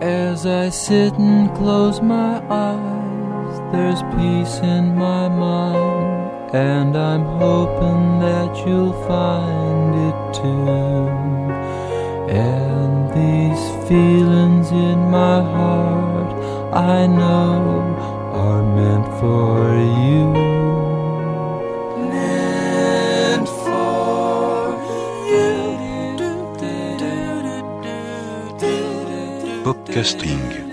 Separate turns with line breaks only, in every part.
As I sit and close my eyes, there's peace in my mind, and I'm hoping that you'll find it too. And these feelings in my heart, I know, are meant for you. You.
Podcasting.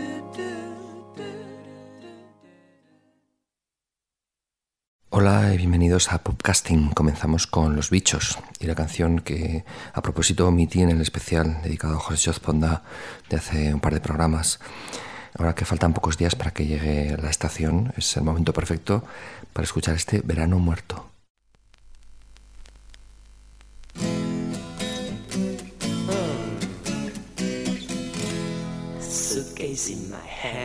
Hola y bienvenidos a Popcasting. Comenzamos con Los Bichos y la canción que a propósito omití en el especial dedicado a José Ponda de hace un par de programas. Ahora que faltan pocos días para que llegue la estación, es el momento perfecto para escuchar este verano muerto. Is
in my hand.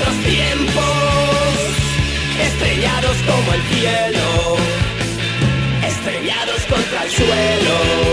otros tiempos, estrellados como el cielo, estrellados contra el suelo.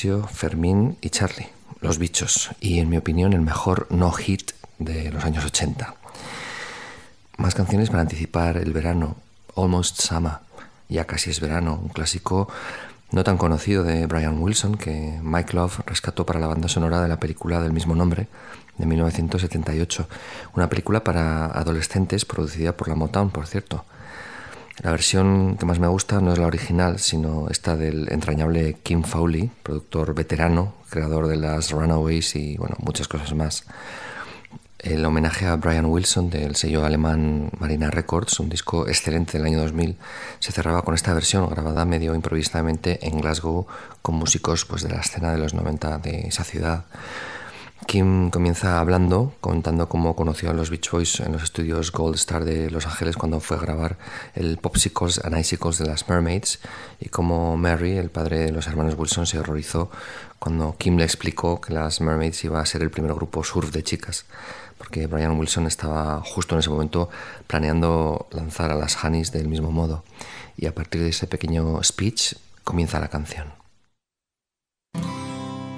Fermín y Charlie, Los Bichos, y en mi opinión el mejor no hit de los años 80. Más canciones para anticipar el verano, Almost Summer, ya casi es verano, un clásico no tan conocido de Brian Wilson que Mike Love rescató para la banda sonora de la película del mismo nombre de 1978, una película para adolescentes producida por la Motown, por cierto. La versión que más me gusta no es la original, sino esta del entrañable Kim Fowley, productor veterano, creador de las Runaways y bueno, muchas cosas más. El homenaje a Brian Wilson del sello alemán Marina Records, un disco excelente del año 2000, se cerraba con esta versión grabada medio improvisadamente en Glasgow con músicos pues, de la escena de los 90 de esa ciudad. Kim comienza hablando, contando cómo conoció a los Beach Boys en los estudios Gold Star de Los Ángeles cuando fue a grabar el Popsicles and Icicles de las Mermaids y cómo Mary, el padre de los hermanos Wilson, se horrorizó cuando Kim le explicó que las Mermaids iba a ser el primer grupo surf de chicas, porque Brian Wilson estaba justo en ese momento planeando lanzar a las Honeys del mismo modo. Y a partir de ese pequeño speech comienza la canción.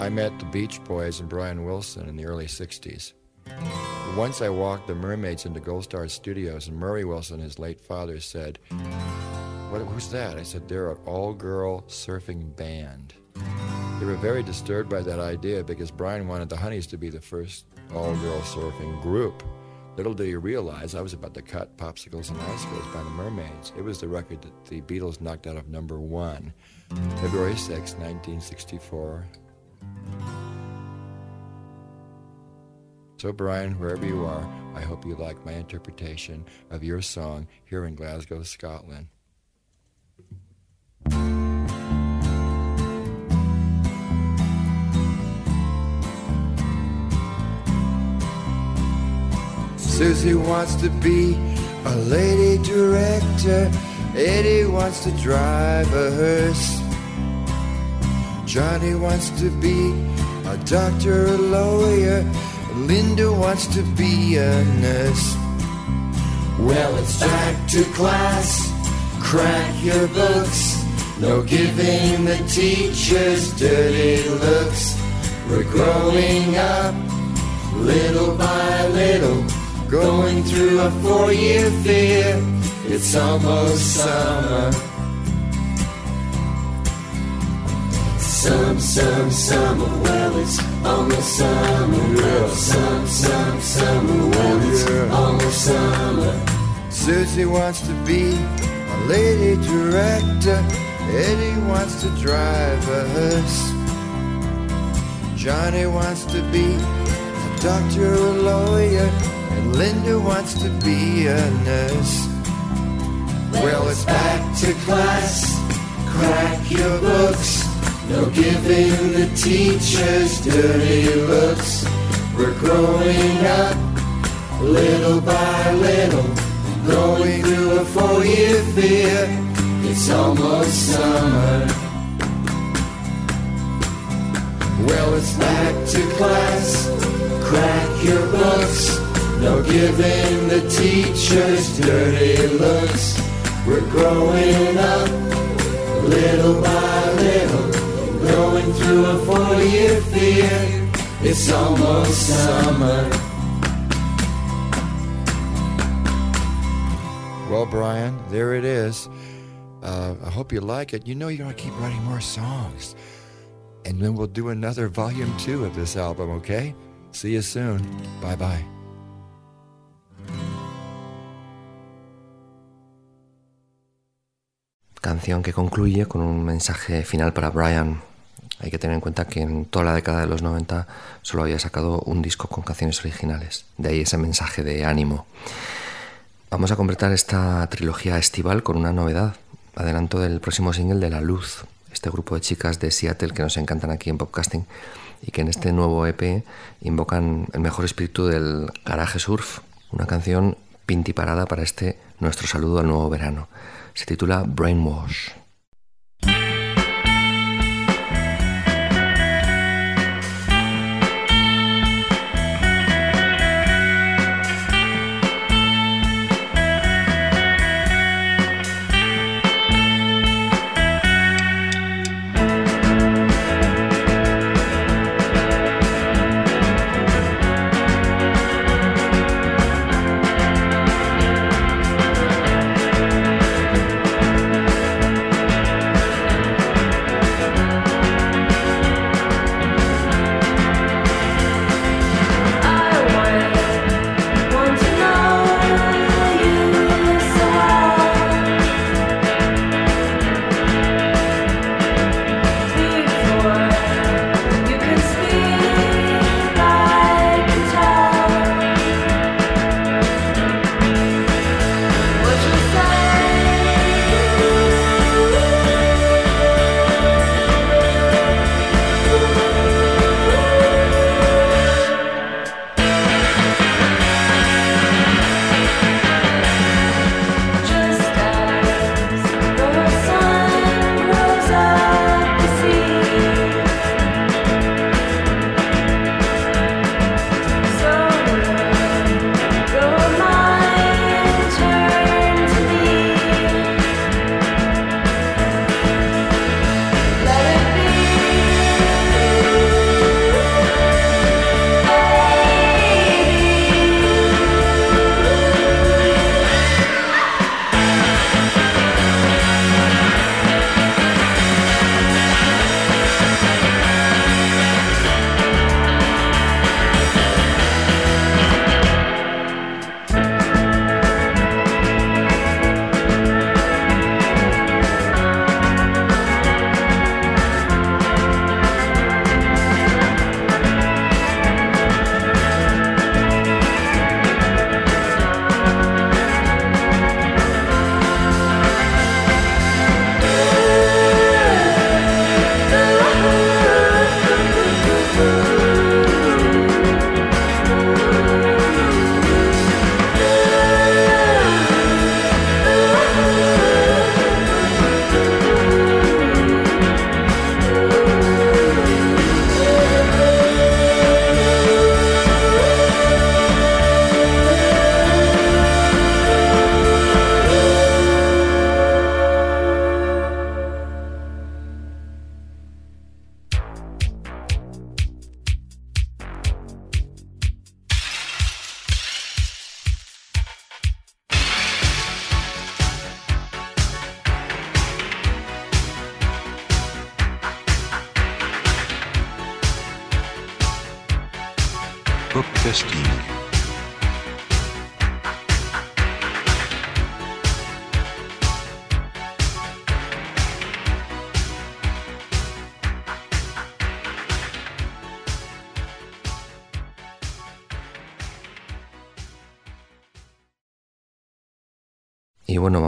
I met the Beach Boys and Brian Wilson in the early 60s. Once I walked the Mermaids into Gold Star Studios, and Murray Wilson, his late father, said, what, Who's that? I said, They're an all girl surfing band. They were very disturbed by that idea because Brian wanted the Honeys to be the first all girl surfing group. Little did he realize I was about to cut Popsicles and Icicles by the Mermaids. It was the record that the Beatles knocked out of number one, February 6, 1964, so, Brian, wherever you are, I hope you like my interpretation of your song here in Glasgow, Scotland. Susie wants to be a lady director. Eddie wants to drive a hearse. Johnny wants to be a doctor, a lawyer. Linda wants to be a nurse. Well, it's back to class. Crack your books. No giving the teachers dirty looks. We're growing up, little by little, going through a four-year fear. It's almost summer. Some, some, summer, well, it's almost summer. Yeah. Some, some, summer, well, it's almost summer. Susie wants to be a lady director. Eddie wants to drive a hearse. Johnny wants to be a doctor, a lawyer. And Linda wants to be a nurse. Well, it's back to class. Crack your books. No giving the teachers dirty looks. We're growing up, little by little, going through a four-year fear. It's almost summer. Well, it's back to class. Crack your books. No giving the teachers dirty looks. We're growing up, little by little going through a four-year fear. It's almost summer. Well, Brian, there it is. Uh, I hope you like it. You know you're going to keep writing more songs. And then we'll do another volume two of this album, okay? See you soon. Bye bye.
Canción que concluye con un mensaje final para Brian, Hay que tener en cuenta que en toda la década de los 90 solo había sacado un disco con canciones originales. De ahí ese mensaje de ánimo. Vamos a completar esta trilogía estival con una novedad. Adelanto del próximo single de La Luz, este grupo de chicas de Seattle que nos encantan aquí en Popcasting y que en este nuevo EP invocan el mejor espíritu del garaje surf, una canción pintiparada para este nuestro saludo al nuevo verano. Se titula Brainwash.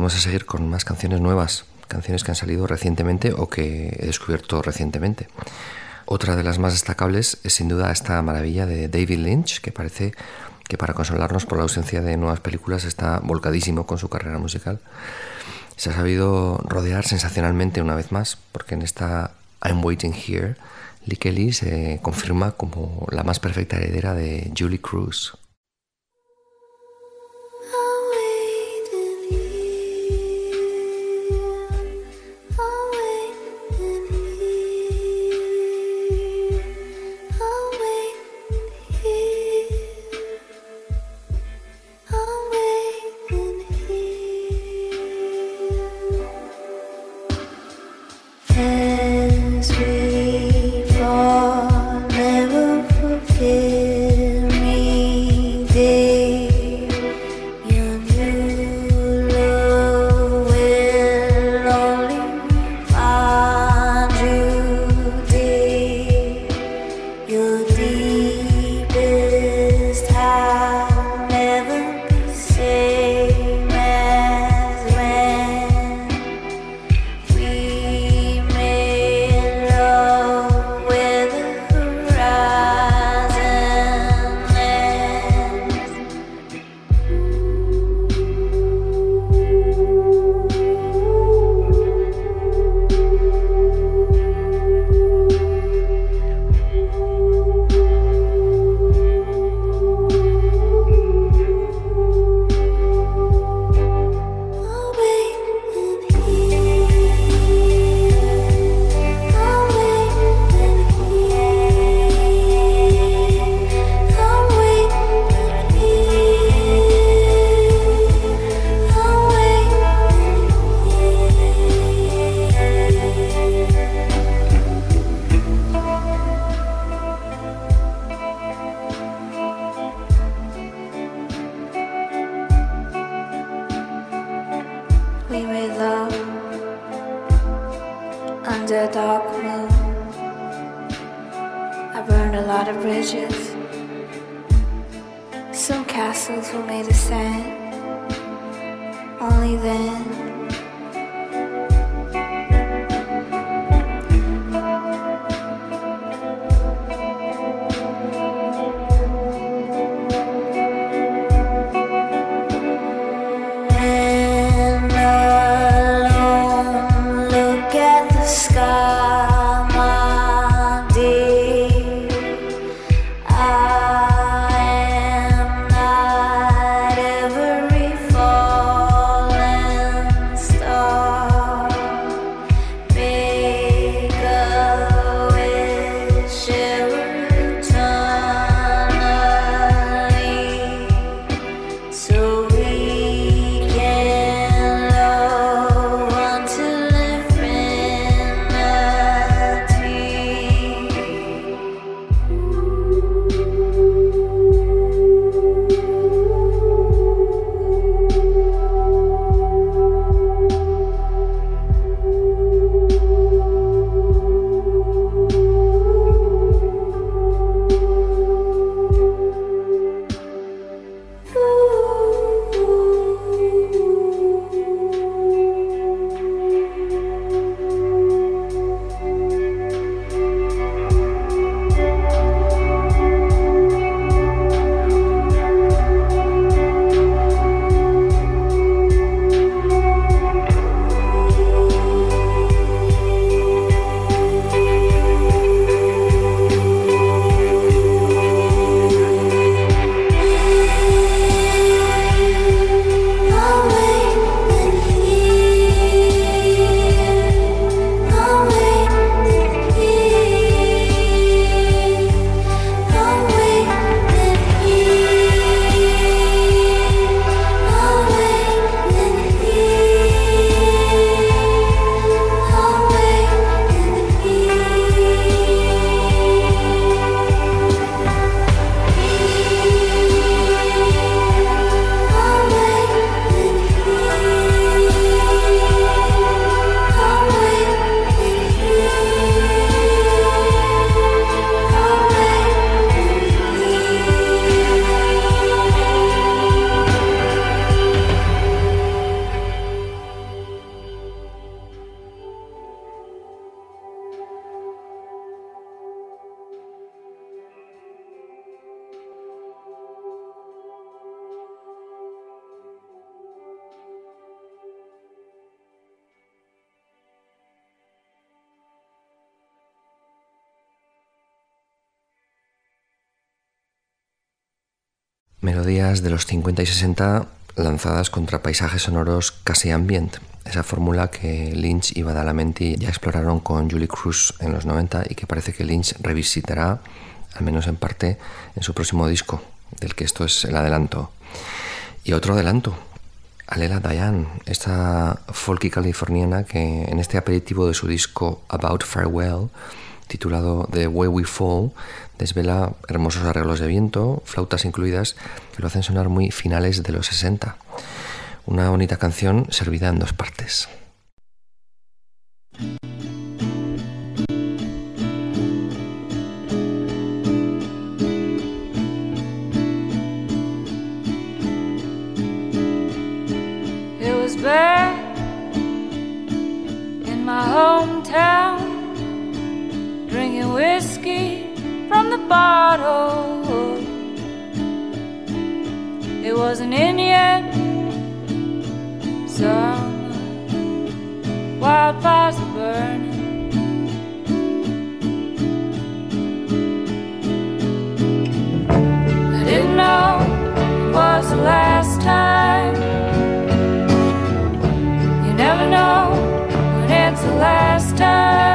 Vamos a seguir con más canciones nuevas, canciones que han salido recientemente o que he descubierto recientemente. Otra de las más destacables es sin duda esta maravilla de David Lynch, que parece que para consolarnos por la ausencia de nuevas películas está volcadísimo con su carrera musical. Se ha sabido rodear sensacionalmente una vez más, porque en esta I'm Waiting Here, Lee Kelly se confirma como la más perfecta heredera de Julie Cruz. now.
Melodías de los 50 y 60 lanzadas contra paisajes sonoros casi ambient, esa fórmula que Lynch y Badalamenti ya exploraron con Julie Cruz en los 90 y que parece que Lynch revisitará, al menos en parte, en su próximo disco, del que esto es el adelanto. Y otro adelanto, Alela Diane, esta folky californiana que en este aperitivo de su disco About Farewell, titulado The Way We Fall, desvela hermosos arreglos de viento, flautas incluidas, que lo hacen sonar muy finales de los 60. Una bonita canción servida en dos partes.
It was back in my hometown, drinking whiskey from the bottle. It wasn't an Indian summer, wildfires were burning. I didn't know it was the last time. You never know when it's the last time.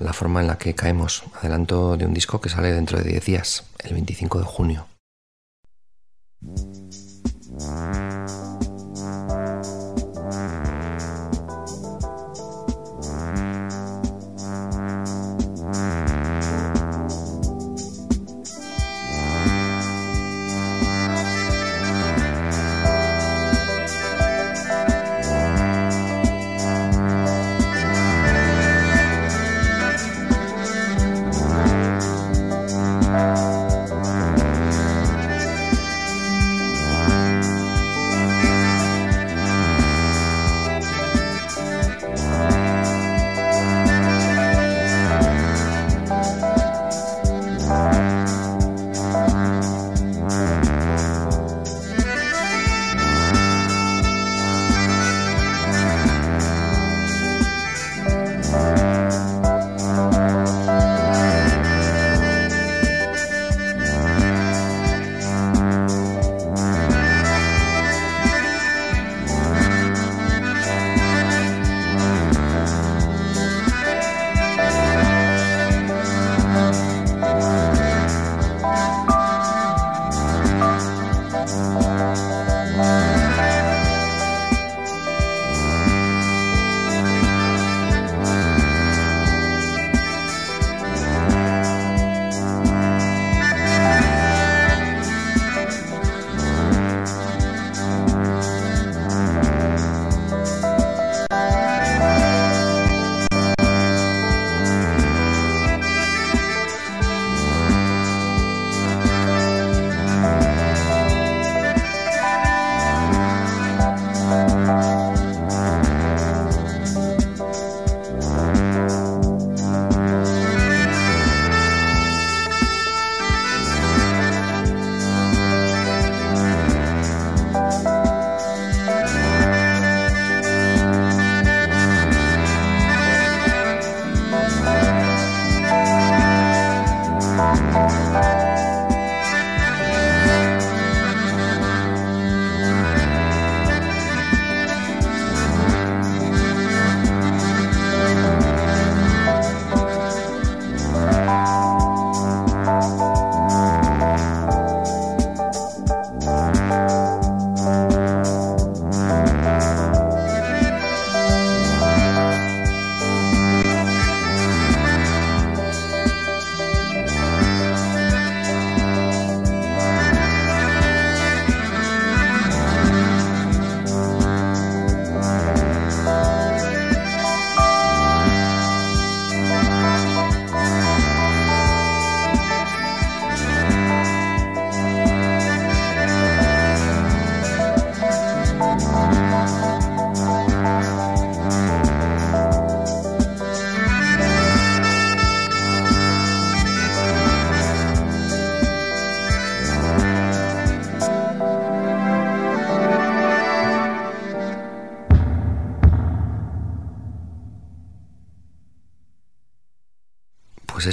La forma en la que caemos, adelanto de un disco que sale dentro de 10 días, el 25 de junio.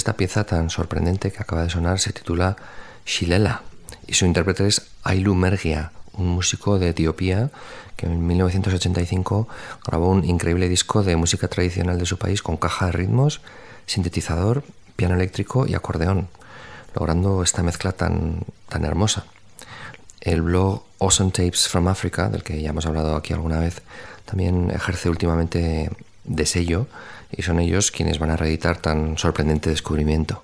Esta pieza tan sorprendente que acaba de sonar se titula Shilela y su intérprete es Ailu Mergia, un músico de Etiopía que en 1985 grabó un increíble disco de música tradicional de su país con caja de ritmos, sintetizador, piano eléctrico y acordeón, logrando esta mezcla tan, tan hermosa. El blog Awesome Tapes from Africa, del que ya hemos hablado aquí alguna vez, también ejerce últimamente de sello y son ellos quienes van a reeditar tan sorprendente descubrimiento.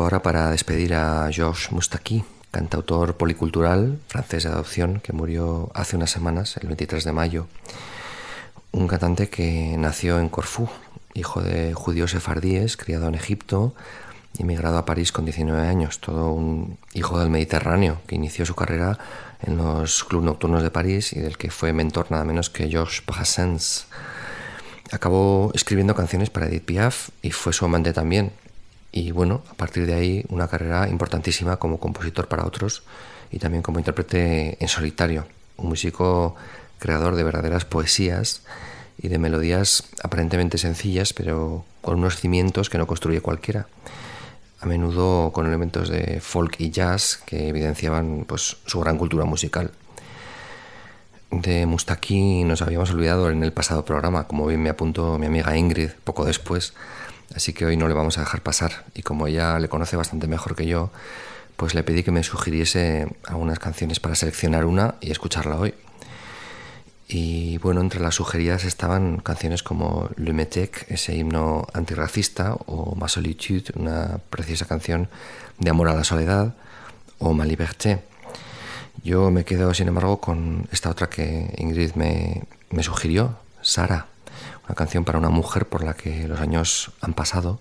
Tiempo ahora para despedir a Georges Moustaki, cantautor policultural francés de adopción que murió hace unas semanas, el 23 de mayo. Un cantante que nació en Corfú, hijo de judíos sefardíes, criado en Egipto, emigrado a París con 19 años, todo un hijo del Mediterráneo que inició su carrera en los clubes nocturnos de París y del que fue mentor nada menos que Georges Brassens. Acabó escribiendo canciones para Edith Piaf y fue su amante también, y bueno, a partir de ahí una carrera importantísima como compositor para otros y también como intérprete en solitario, un músico creador de verdaderas poesías y de melodías aparentemente sencillas, pero con unos cimientos que no construye cualquiera, a menudo con elementos de folk y jazz que evidenciaban pues, su gran cultura musical. De Mustaki nos habíamos olvidado en el pasado programa, como bien me apuntó mi amiga Ingrid poco después, Así que hoy no le vamos a dejar pasar. Y como ella le conoce bastante mejor que yo, pues le pedí que me sugiriese algunas canciones para seleccionar una y escucharla hoy. Y bueno, entre las sugeridas estaban canciones como Le ese himno antirracista, o Ma Solitude, una preciosa canción de amor a la soledad, o Ma Liberté. Yo me quedo, sin embargo, con esta otra que Ingrid me, me sugirió, Sara una canción para una mujer por la que los años han pasado,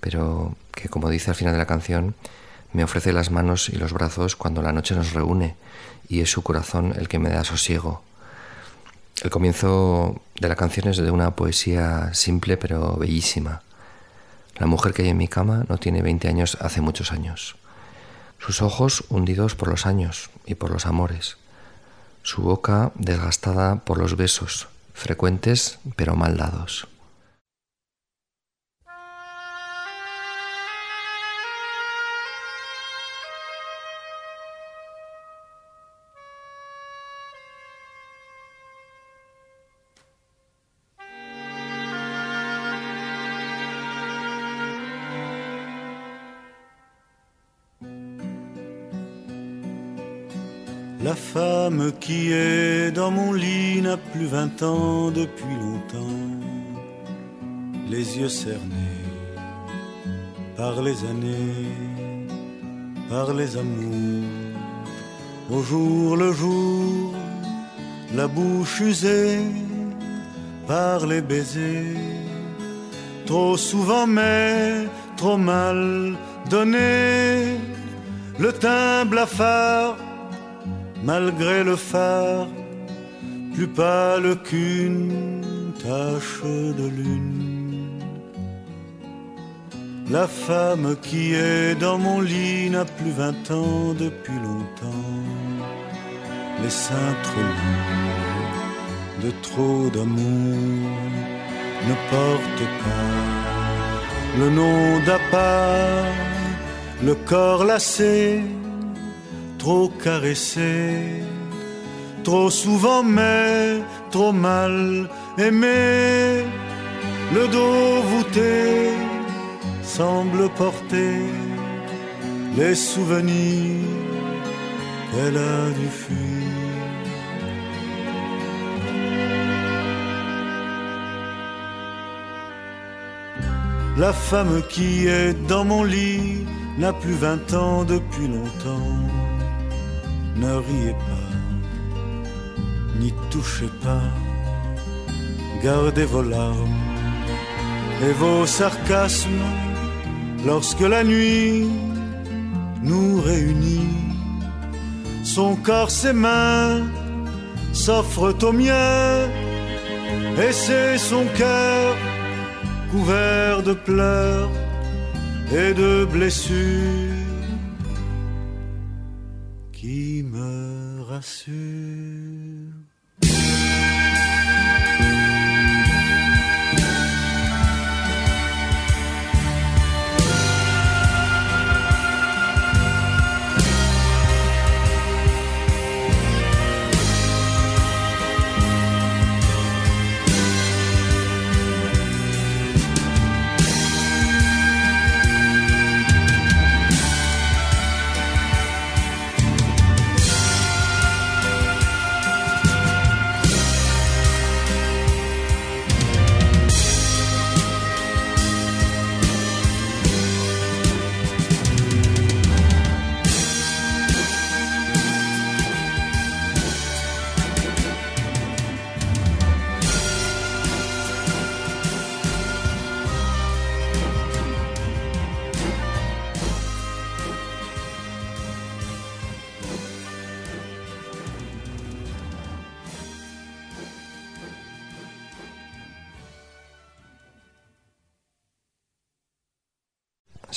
pero que, como dice al final de la canción, me ofrece las manos y los brazos cuando la noche nos reúne y es su corazón el que me da sosiego. El comienzo de la canción es de una poesía simple pero bellísima. La mujer que hay en mi cama no tiene 20 años hace muchos años. Sus ojos hundidos por los años y por los amores. Su boca desgastada por los besos, frecuentes pero mal dados.
La femme qui est dans mon lit n'a plus vingt ans depuis longtemps, les yeux cernés par les années, par les amours, au jour le jour, la bouche usée par les baisers, trop souvent mais trop mal donné, le teint blafard malgré le phare, plus pâle qu'une tache de lune. La femme qui est dans mon lit n'a plus vingt ans depuis longtemps. Les seins trop de trop d'amour ne portent pas le nom d'appart, le corps lassé trop caressé, trop souvent mais trop mal aimé. Le dos voûté semble porter les souvenirs qu'elle a dû fuir. La femme qui est dans mon lit n'a plus vingt ans depuis longtemps ne riez pas, n'y touchez pas, gardez vos larmes et vos sarcasmes lorsque la nuit nous réunit. Son corps, ses mains s'offrent aux miens et c'est son cœur couvert de pleurs et de blessures qui me rassure.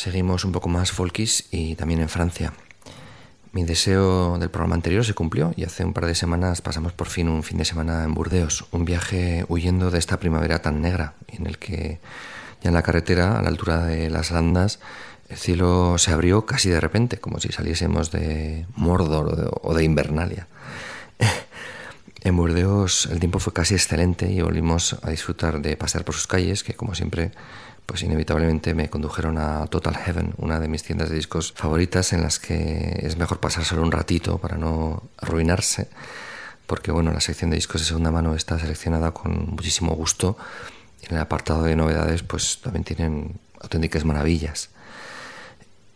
Seguimos un poco más folkis y también en Francia. Mi deseo del programa anterior se cumplió y hace un par de semanas pasamos por fin un fin de semana en Burdeos, un viaje huyendo de esta primavera tan negra en el que ya en la carretera, a la altura de las Andas, el cielo se abrió casi de repente, como si saliésemos de Mordor o de, Invernalia. en Burdeos el tiempo fue casi excelente y volvimos a disfrutar de pasear por sus calles, que como siempre pues inevitablemente me condujeron a Total Heaven, una de mis tiendas de discos favoritas en las que es mejor pasar solo un ratito para no arruinarse, porque bueno, la sección de discos de segunda mano está seleccionada con muchísimo gusto y en el apartado de novedades pues también tienen auténticas maravillas.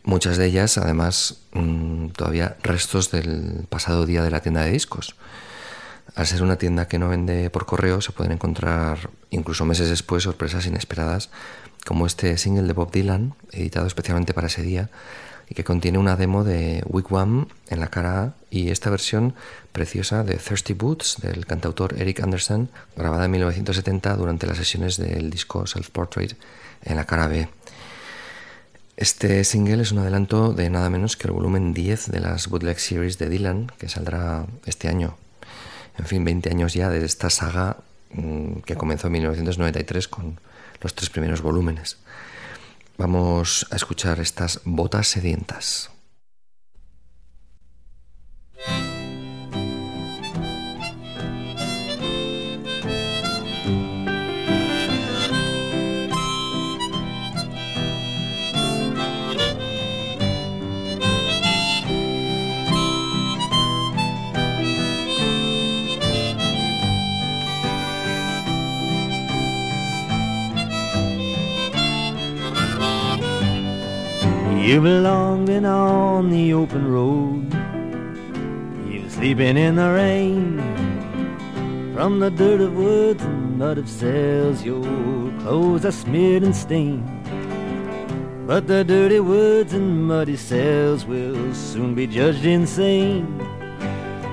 Muchas de ellas, además, mm, todavía restos del pasado día de la tienda de discos. Al ser una tienda que no vende por correo, se pueden encontrar, incluso meses después, sorpresas inesperadas, como este single de Bob Dylan, editado especialmente para ese día, y que contiene una demo de Wigwam en la cara A y esta versión preciosa de Thirsty Boots del cantautor Eric Anderson, grabada en 1970 durante las sesiones del disco Self Portrait en la cara B. Este single es un adelanto de nada menos que el volumen 10 de las Bootleg Series de Dylan, que saldrá este año. En fin, 20 años ya de esta saga mm, que comenzó en 1993 con los tres primeros volúmenes. Vamos a escuchar estas botas sedientas.
You've long been on the open road. You've sleeping in the rain. From the dirt of woods and mud of cells, your clothes are smeared and stained. But the dirty woods and muddy cells will soon be judged insane.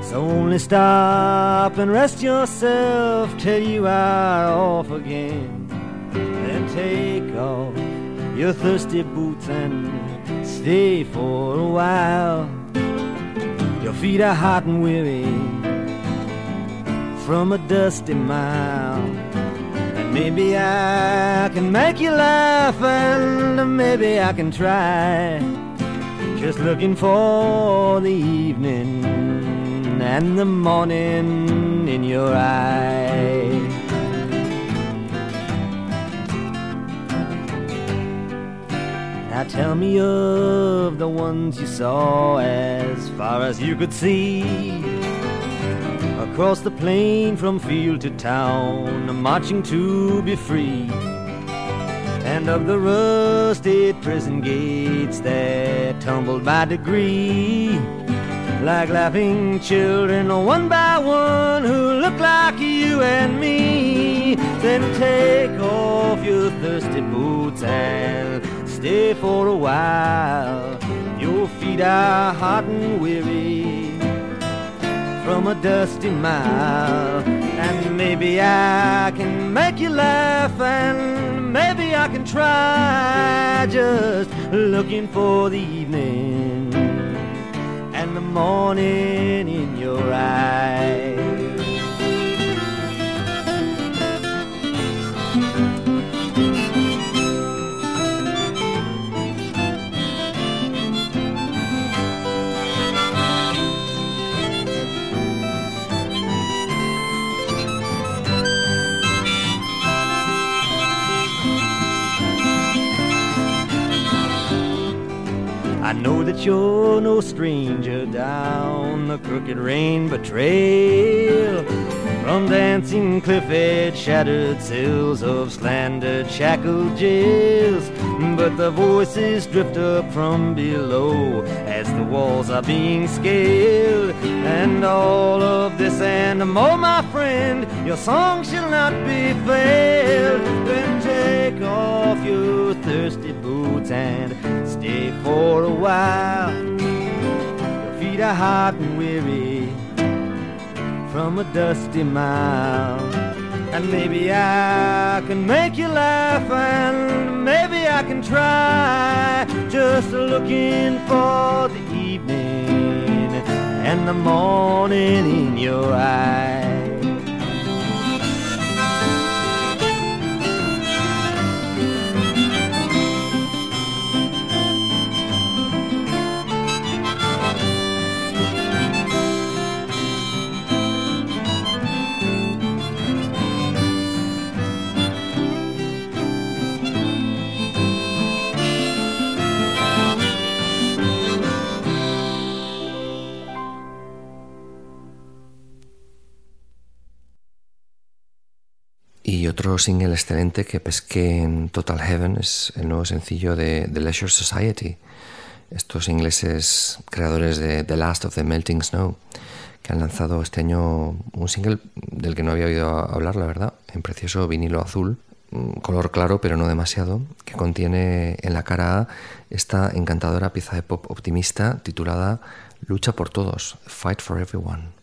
So only stop and rest yourself till you are off again. Then take off your thirsty boots and stay for a while. Your feet are hot and weary from a dusty mile. And maybe I can make you laugh, and maybe I can try. Just looking for the evening and the morning in your eyes. Now tell me of the ones you saw as far as you could see. Across the plain from field to town, marching to be free. And of the rusted prison gates that tumbled by degree. Like laughing children, one by one, who look like you and me. Then take off your thirsty boots and stay for a while. Your feet are hot and weary from a dusty mile. And maybe I can make you laugh, and maybe I can try just looking for the evening and the morning in your eyes. I know that you're no stranger down the crooked rainbow trail. From dancing cliff edge, shattered cells of slandered, shackled jails. But the voices drift up from below as the walls are being scaled. And all of this and more, my friend, your song shall not be failed. Then take off your thirsty boots and stay for a while. Your feet are hot and weary from a dusty mile. And maybe I can make you laugh and maybe I can try just looking for the evening and the morning in your eyes.
Otro single excelente que pesqué en Total Heaven es el nuevo sencillo de The Leisure Society, estos ingleses creadores de The Last of the Melting Snow, que han lanzado este año un single del que no había oído hablar, la verdad, en precioso vinilo azul, color claro pero no demasiado, que contiene en la cara A esta encantadora pieza de pop optimista titulada Lucha por todos, Fight for Everyone.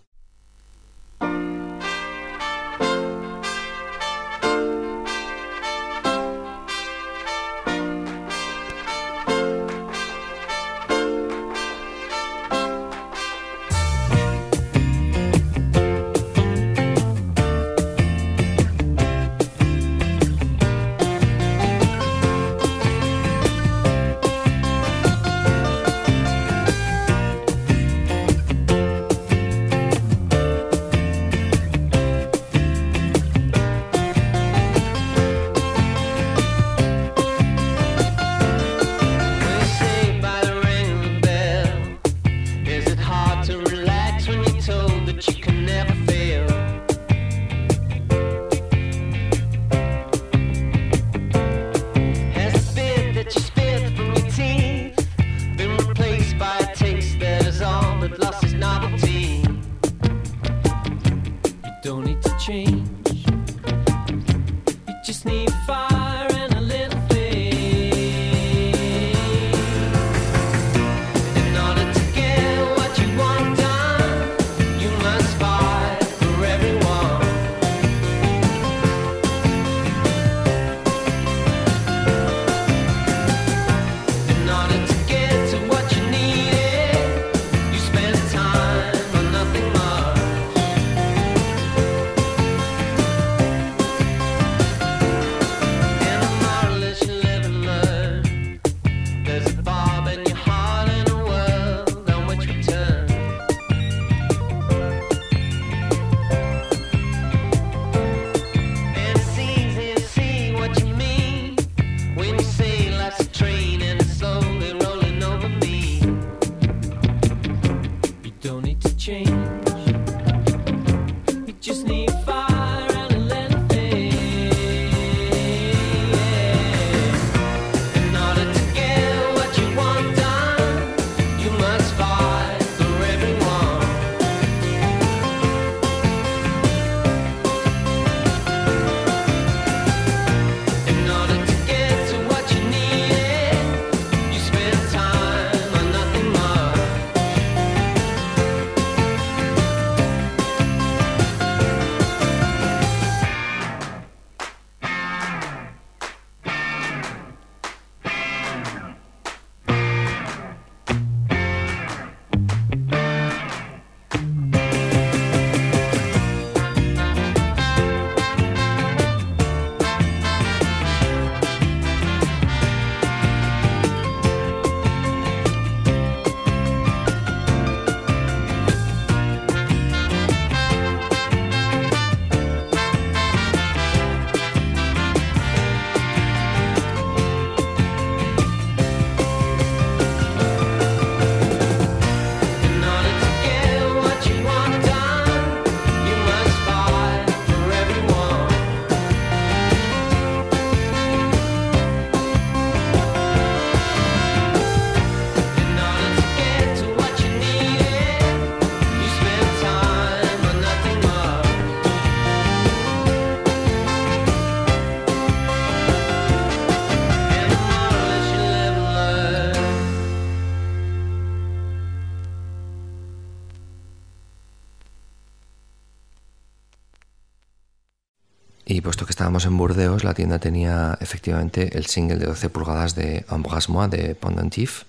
En Burdeos, la tienda tenía efectivamente el single de 12 pulgadas de Embrasse-moi de Pendentif,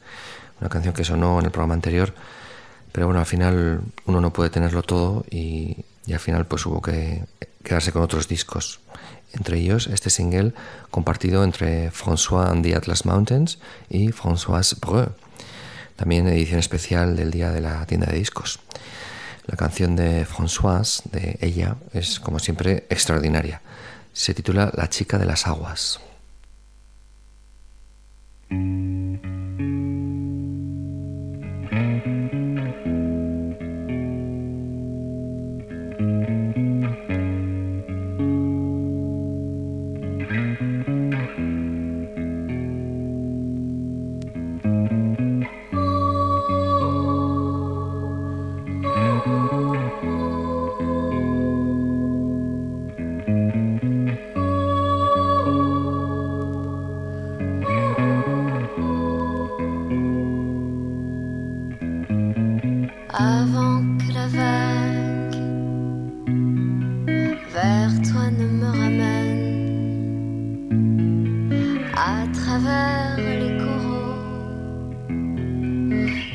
una canción que sonó en el programa anterior, pero bueno, al final uno no puede tenerlo todo y, y al final pues hubo que quedarse con otros discos. Entre ellos este single compartido entre François and the Atlas Mountains y Françoise Breu, también edición especial del día de la tienda de discos. La canción de Françoise, de ella, es como siempre extraordinaria. Se titula La chica de las aguas.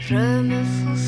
Je me fous.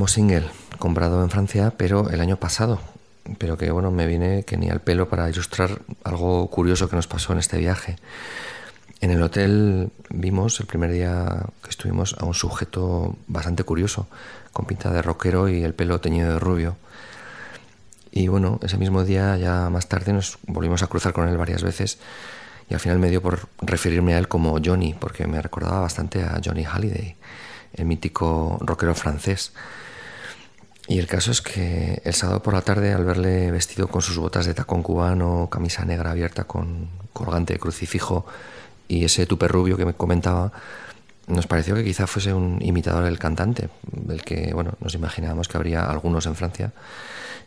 Último single
comprado en Francia, pero el año pasado. Pero que bueno, me viene que ni al pelo para ilustrar algo curioso que nos pasó en este viaje. En el hotel vimos el primer día que estuvimos a un sujeto bastante curioso, con pinta de rockero y el pelo teñido de rubio. Y bueno, ese mismo día, ya más tarde, nos volvimos a cruzar con él varias veces y al final me dio por referirme a él como Johnny, porque me recordaba bastante a Johnny Halliday, el mítico rockero francés. Y el caso es que el sábado por la tarde, al verle vestido con sus botas de tacón cubano, camisa negra abierta con colgante de crucifijo y ese tupe rubio que me comentaba, nos pareció que quizá fuese un imitador del cantante, del que bueno, nos imaginábamos que habría algunos en Francia.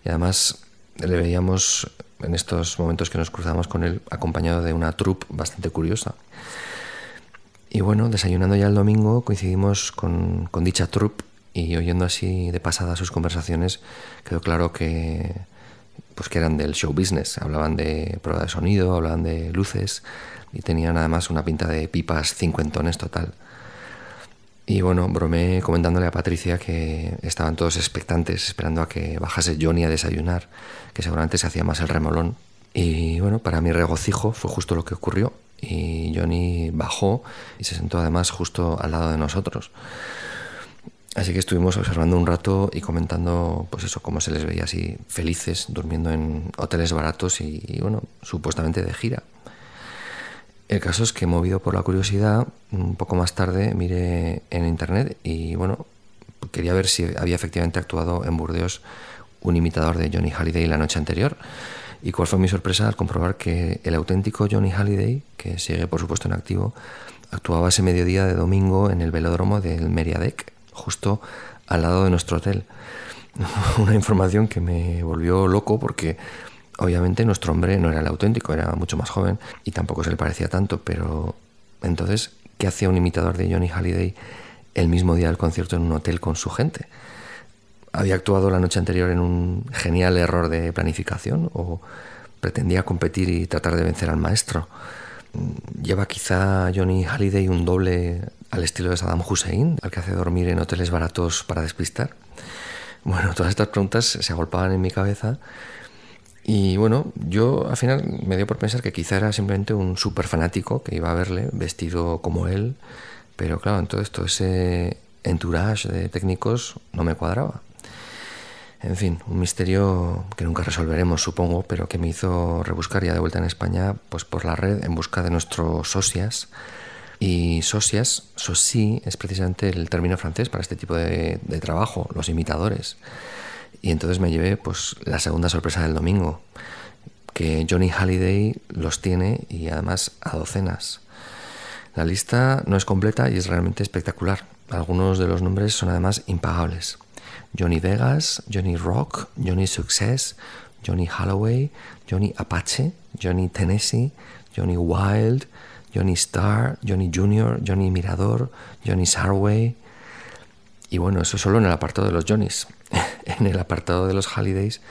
Y además le veíamos en estos momentos que nos cruzamos con él acompañado de una troupe bastante curiosa. Y bueno, desayunando ya el domingo coincidimos con, con dicha troupe y oyendo así de pasada sus conversaciones quedó claro que pues que eran del show business, hablaban de prueba de sonido, hablaban de luces y tenían además una pinta de pipas cincuentones total. Y bueno, bromeé comentándole a Patricia que estaban todos expectantes, esperando a que bajase Johnny a desayunar, que seguramente se hacía más el remolón. Y bueno, para mi regocijo fue justo lo que ocurrió. Y Johnny bajó y se sentó además justo al lado de nosotros. Así que estuvimos observando un rato y comentando, pues eso, cómo se les veía así felices, durmiendo en hoteles baratos y, bueno, supuestamente de gira. El caso es que, movido por la curiosidad, un poco más tarde miré en internet y bueno, quería ver si había efectivamente actuado en Burdeos un imitador de Johnny Halliday la noche anterior. Y cuál fue mi sorpresa al comprobar que el auténtico Johnny Halliday, que sigue por supuesto en activo, actuaba ese mediodía de domingo en el velódromo del Meriadec, justo al lado de nuestro hotel. Una información que me volvió loco porque Obviamente nuestro hombre no era el auténtico, era mucho más joven y tampoco se le parecía tanto, pero entonces, ¿qué hacía un imitador de Johnny Halliday el mismo día del concierto en un hotel con su gente? ¿Había actuado la noche anterior en un genial error de planificación o pretendía competir y tratar de vencer al maestro? ¿Lleva quizá Johnny Halliday un doble al estilo de Saddam Hussein, al que hace dormir en hoteles baratos para despistar? Bueno, todas estas preguntas se agolpaban en mi cabeza y bueno, yo al final me dio por pensar que quizá era simplemente un súper fanático que iba a verle vestido como él, pero claro, en todo esto ese entourage de técnicos no me cuadraba. En fin, un misterio que nunca resolveremos, supongo, pero que me hizo rebuscar ya de vuelta en España, pues por la red en busca de nuestros socias. Y socias, soci, es precisamente el término francés para este tipo de, trabajo, los imitadores. Y entonces me llevé pues la segunda sorpresa del domingo, que Johnny Halliday los tiene y además a docenas. La lista no es completa y es realmente espectacular. Algunos de los nombres son además impagables. Johnny Vegas, Johnny Rock, Johnny Success, Johnny Holloway, Johnny Apache, Johnny Tennessee, Johnny Wild, Johnny Star, Johnny Junior, Johnny Mirador, Johnny Sarway. Y bueno, eso solo en el apartado de los Johnnys. en el apartado de los Hallidays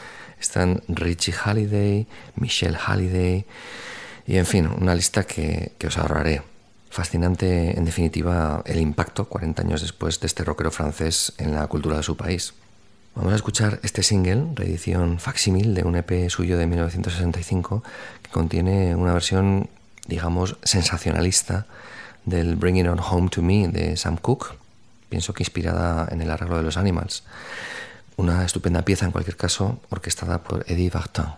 están Richie Halliday, Michelle Halliday y en fin, una lista que, que os ahorraré. Fascinante, en definitiva, el impacto 40 años después de este rockero francés en la cultura de su país. Vamos a escuchar este single, reedición facsímil de un EP suyo de 1965, que contiene una versión, digamos, sensacionalista del Bring It On Home to Me de Sam Cooke, pienso que inspirada en el arreglo de los Animals. Una estupenda pieza, en cualquier caso, orquestada por Eddie Vartan.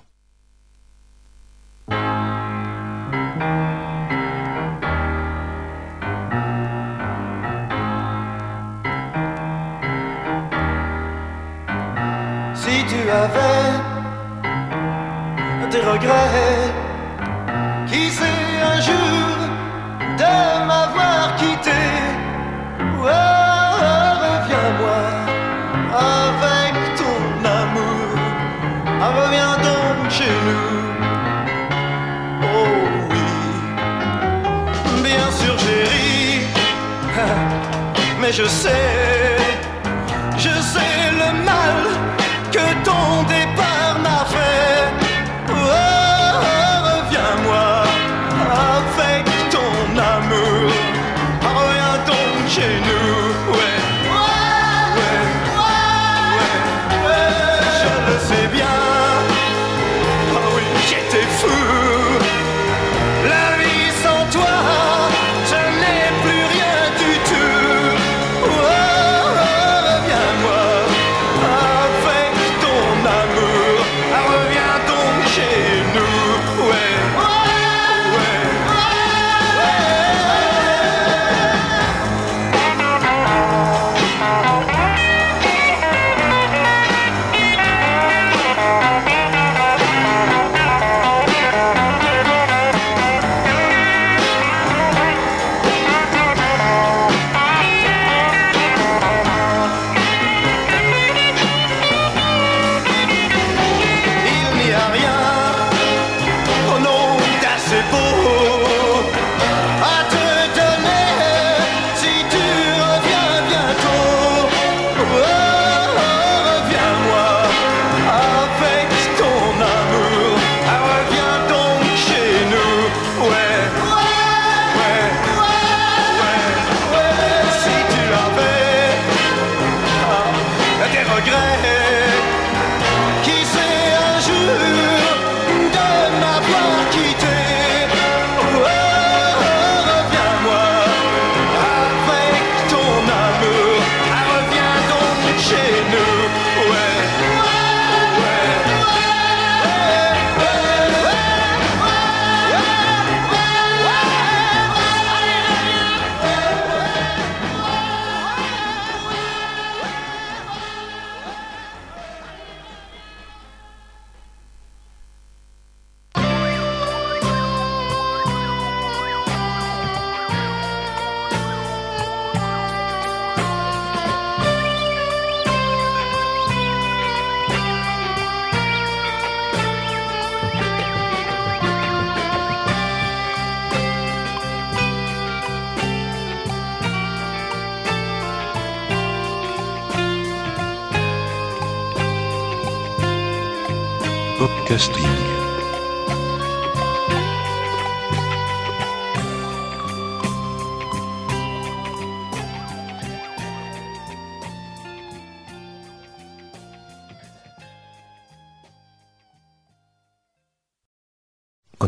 Si tu avais regrets, desejo
seu.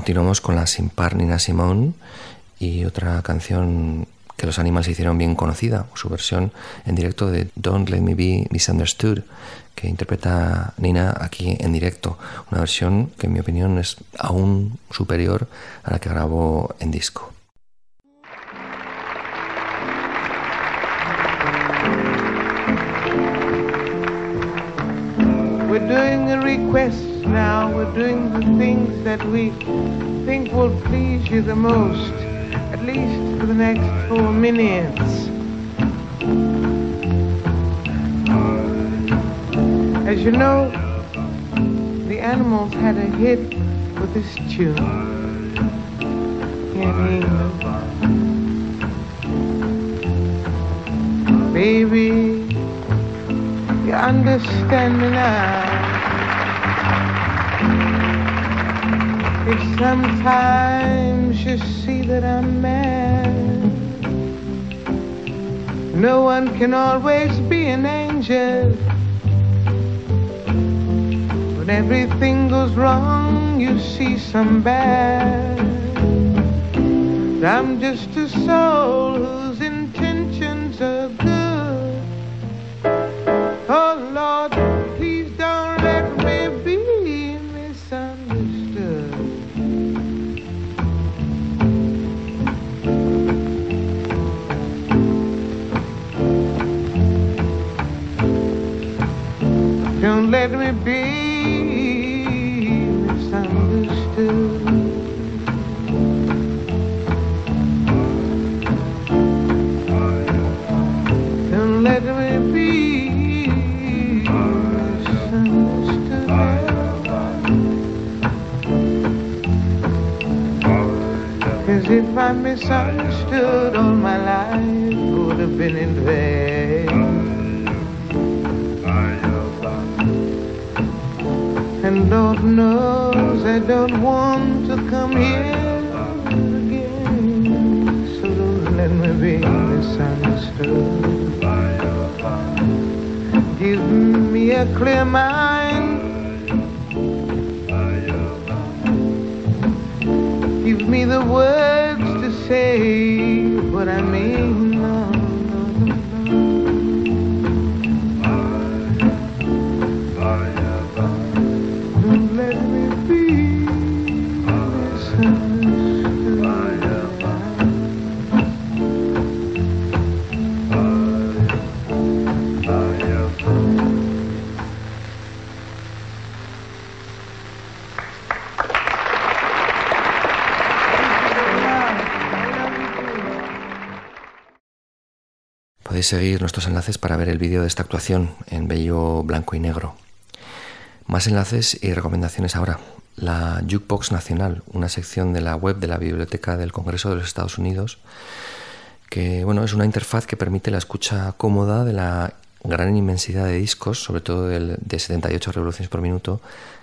Continuamos con la sin par Nina Simone y otra canción que los Animals hicieron bien conocida, su versión en directo de Don't Let Me Be Misunderstood, que interpreta Nina aquí en directo, una versión que en mi opinión es aún superior a la que grabó en disco.
We're doing the requests now, we're doing the things that we think will please you the most. at least for the next four minutes. As you know, the animals had a hit with this tune. Baby, you understand me now. If sometimes you see that I'm mad, no one can always be an angel. When everything goes wrong, you see some bad. I'm just a soul
Seguir nuestros enlaces para ver el vídeo de esta actuación en bello blanco y negro. Más enlaces y recomendaciones ahora. La Jukebox Nacional, una sección de la web de la Biblioteca del Congreso de los Estados Unidos, que bueno, es una interfaz que permite la escucha cómoda de la gran inmensidad de discos, sobre todo del, de 78 revoluciones por minuto,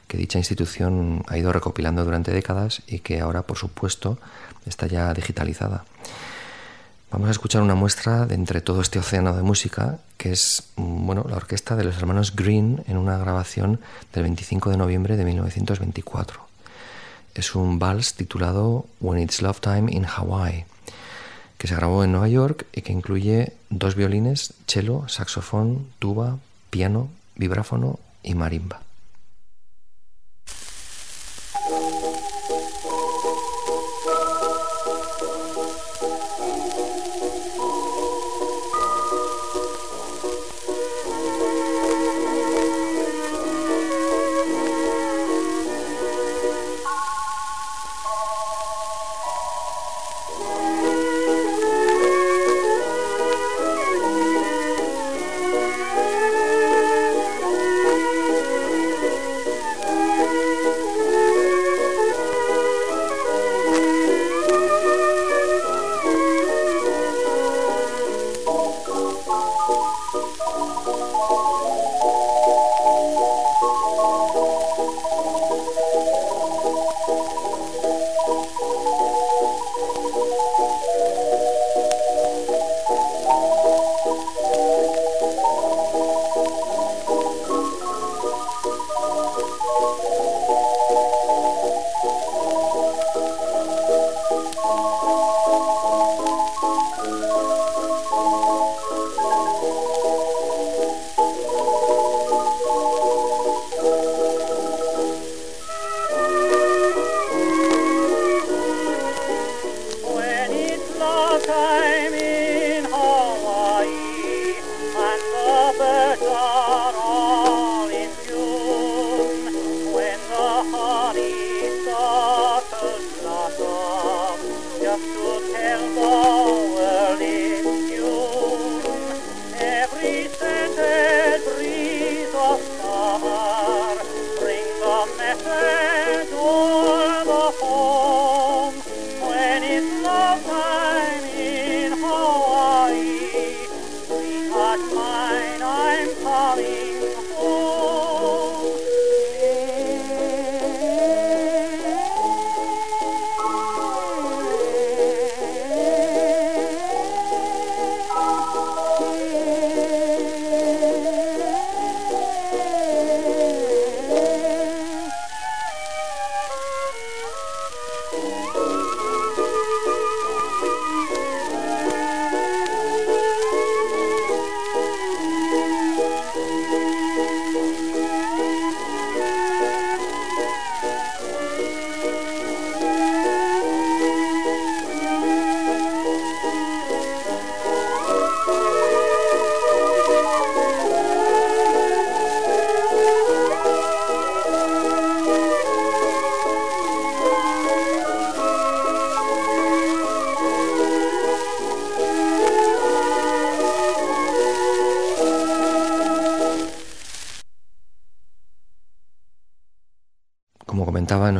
que dicha institución ha ido recopilando durante décadas y que ahora, por supuesto, está ya digitalizada. Vamos a escuchar una muestra de entre todo este océano de música, que es bueno, la orquesta de los hermanos Green en una grabación del 25 de noviembre de 1924. Es un vals titulado When It's Love Time in Hawaii, que se grabó en Nueva York y que incluye dos violines, cello, saxofón, tuba, piano, vibráfono y marimba.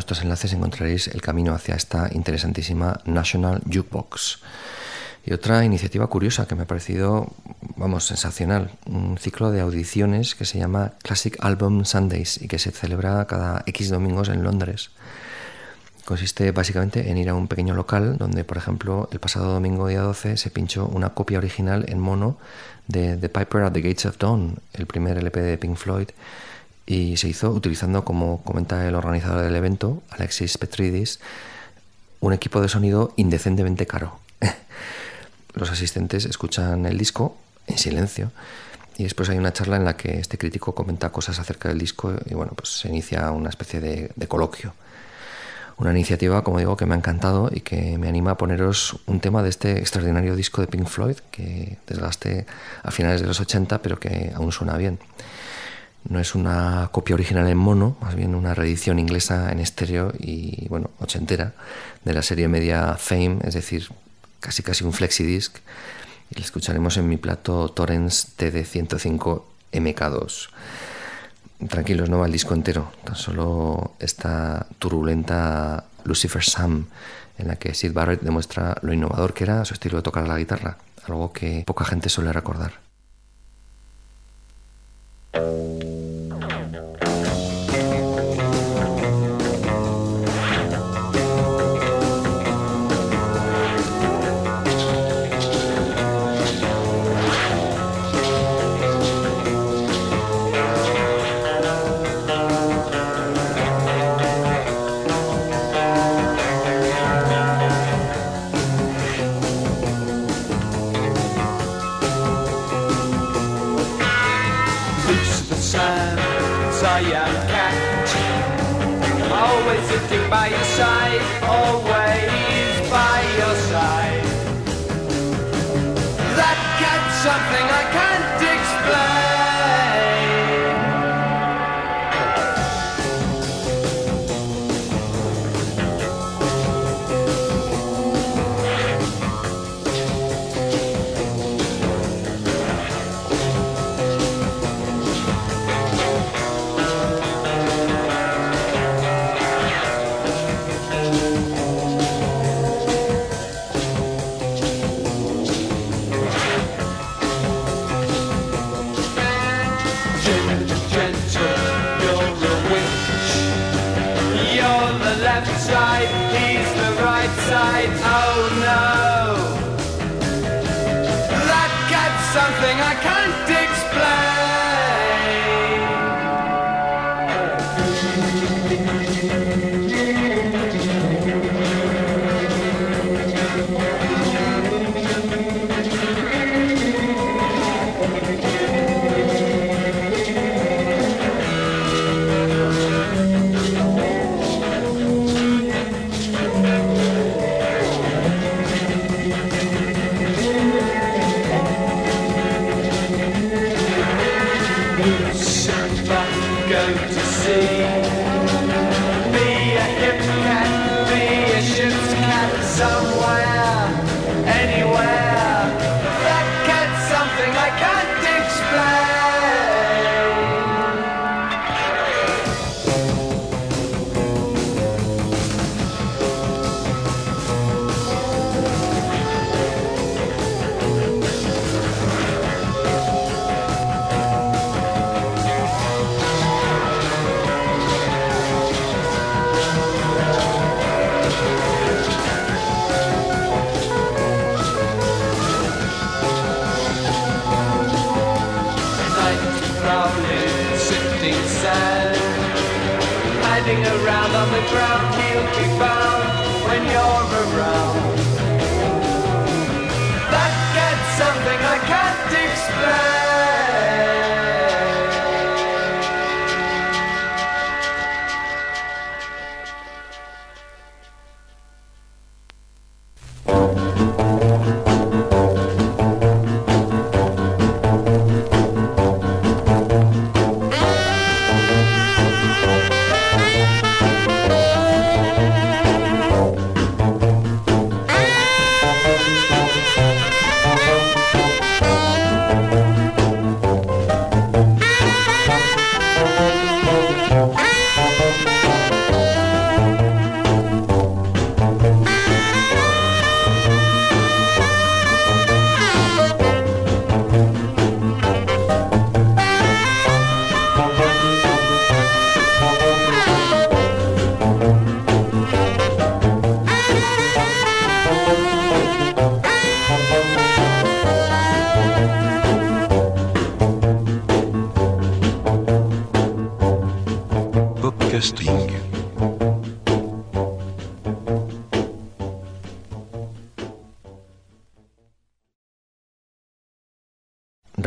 Nuestros enlaces encontraréis el camino hacia esta interesantísima National Jukebox. Y otra iniciativa curiosa que me ha parecido, vamos, sensacional, un ciclo de audiciones que se llama Classic Album Sundays y que se celebra cada X domingos en Londres. Consiste básicamente en ir a un pequeño local donde, por ejemplo, el pasado domingo día 12 se pinchó una copia original en mono de The Piper at the Gates of Dawn, el primer LP de Pink Floyd, y se hizo utilizando, como comenta el organizador del evento, Alexis Petridis, un equipo de sonido indecentemente caro. Los asistentes escuchan el disco en silencio y después hay una charla en la que este crítico comenta cosas acerca del disco y bueno, pues se inicia una especie de, coloquio. Una iniciativa, como digo, que me ha encantado y que me anima a poneros un tema de este extraordinario disco de Pink Floyd que desgaste a finales de los 80 pero que aún suena bien. No es una copia original en mono, más bien una reedición inglesa en estéreo y, bueno, ochentera de la serie media Fame, es decir, casi casi un flexidisc. Y lo escucharemos en mi plato Torrens TD105 MK2. Tranquilos, no va el disco entero, tan solo esta turbulenta Lucifer Sam, en la que Sid Barrett demuestra lo innovador que era su estilo de tocar la guitarra, algo que poca gente suele recordar.
Thank you. Sam, Cyan Cat. Always sitting by your side, always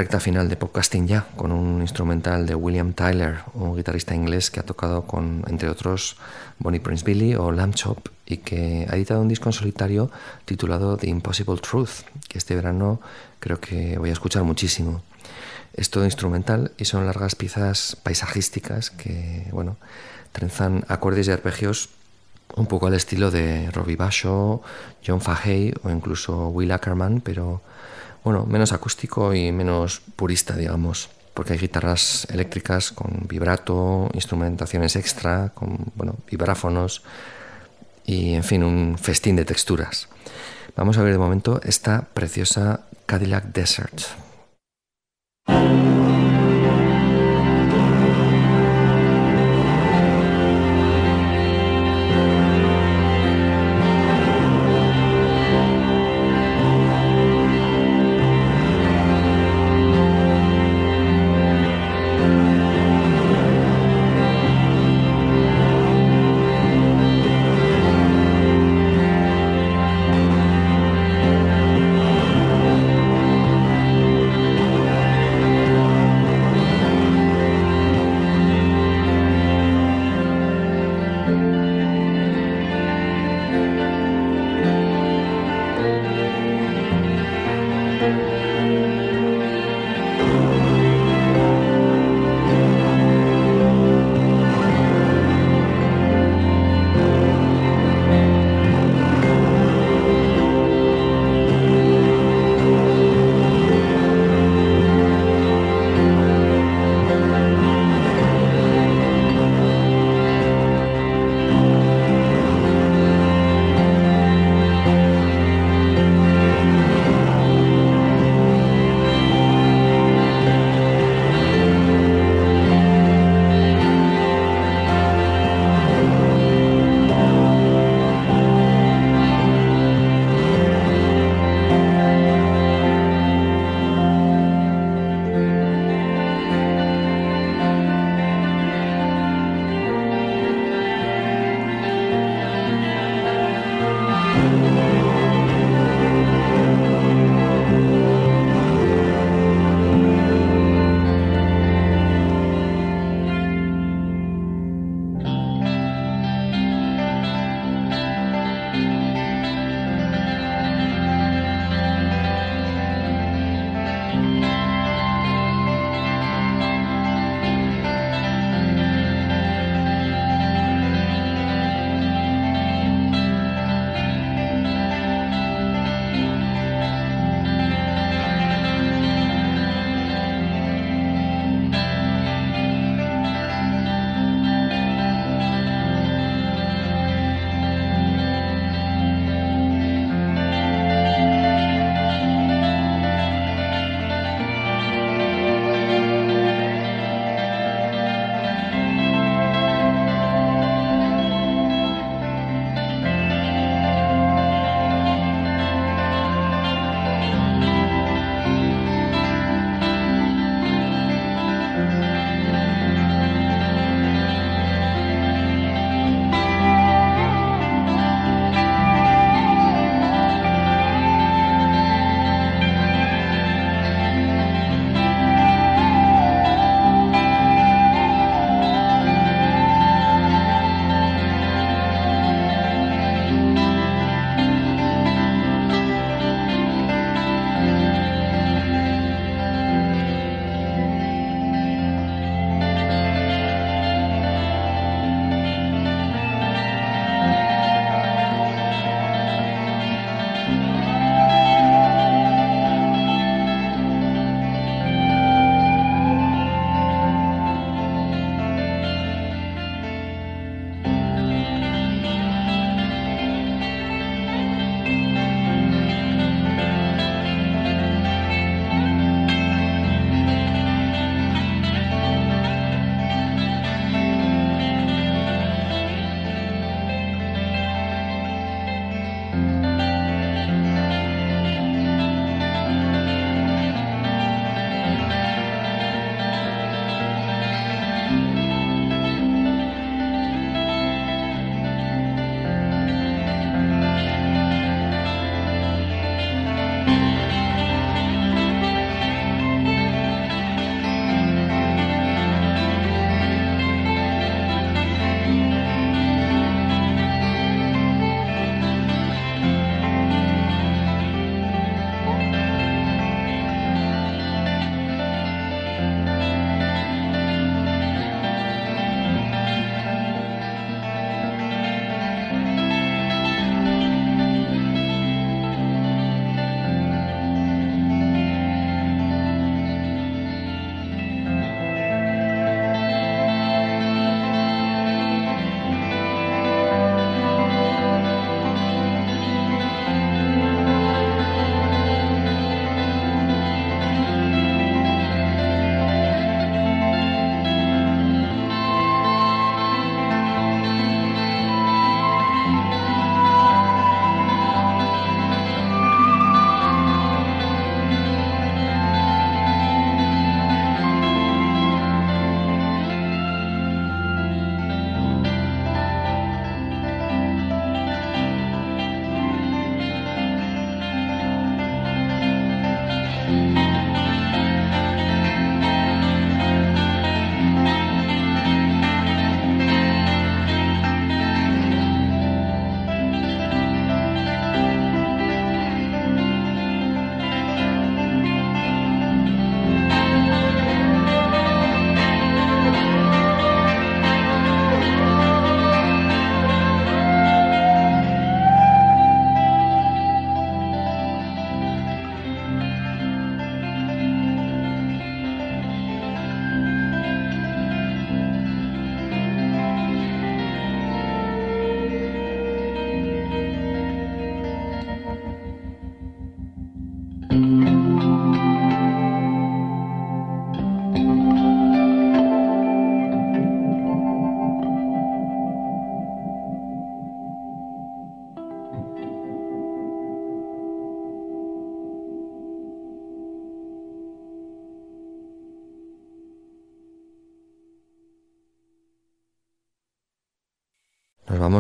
final de podcasting ya, con un instrumental de William Tyler, un guitarrista inglés que ha tocado con, entre otros, Bonnie Prince Billy o Lamb Chop y que ha editado un disco en solitario titulado The Impossible Truth, que este verano creo que voy a escuchar muchísimo. Es todo instrumental y son largas piezas paisajísticas que, bueno, trenzan acordes y arpegios un poco al estilo de Robbie Basho, John Fahey o incluso Will Ackerman, pero bueno, menos acústico y menos purista, digamos, porque hay guitarras eléctricas con vibrato, instrumentaciones extra, con bueno, vibráfonos y, en fin, un festín de texturas. Vamos a ver de momento esta preciosa Cadillac Desert.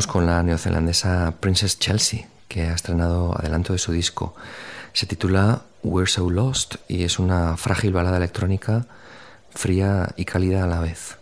Con la neozelandesa Princess Chelsea, que ha estrenado adelanto de su disco. Se titula We're So Lost y es una frágil balada electrónica fría y cálida a la vez.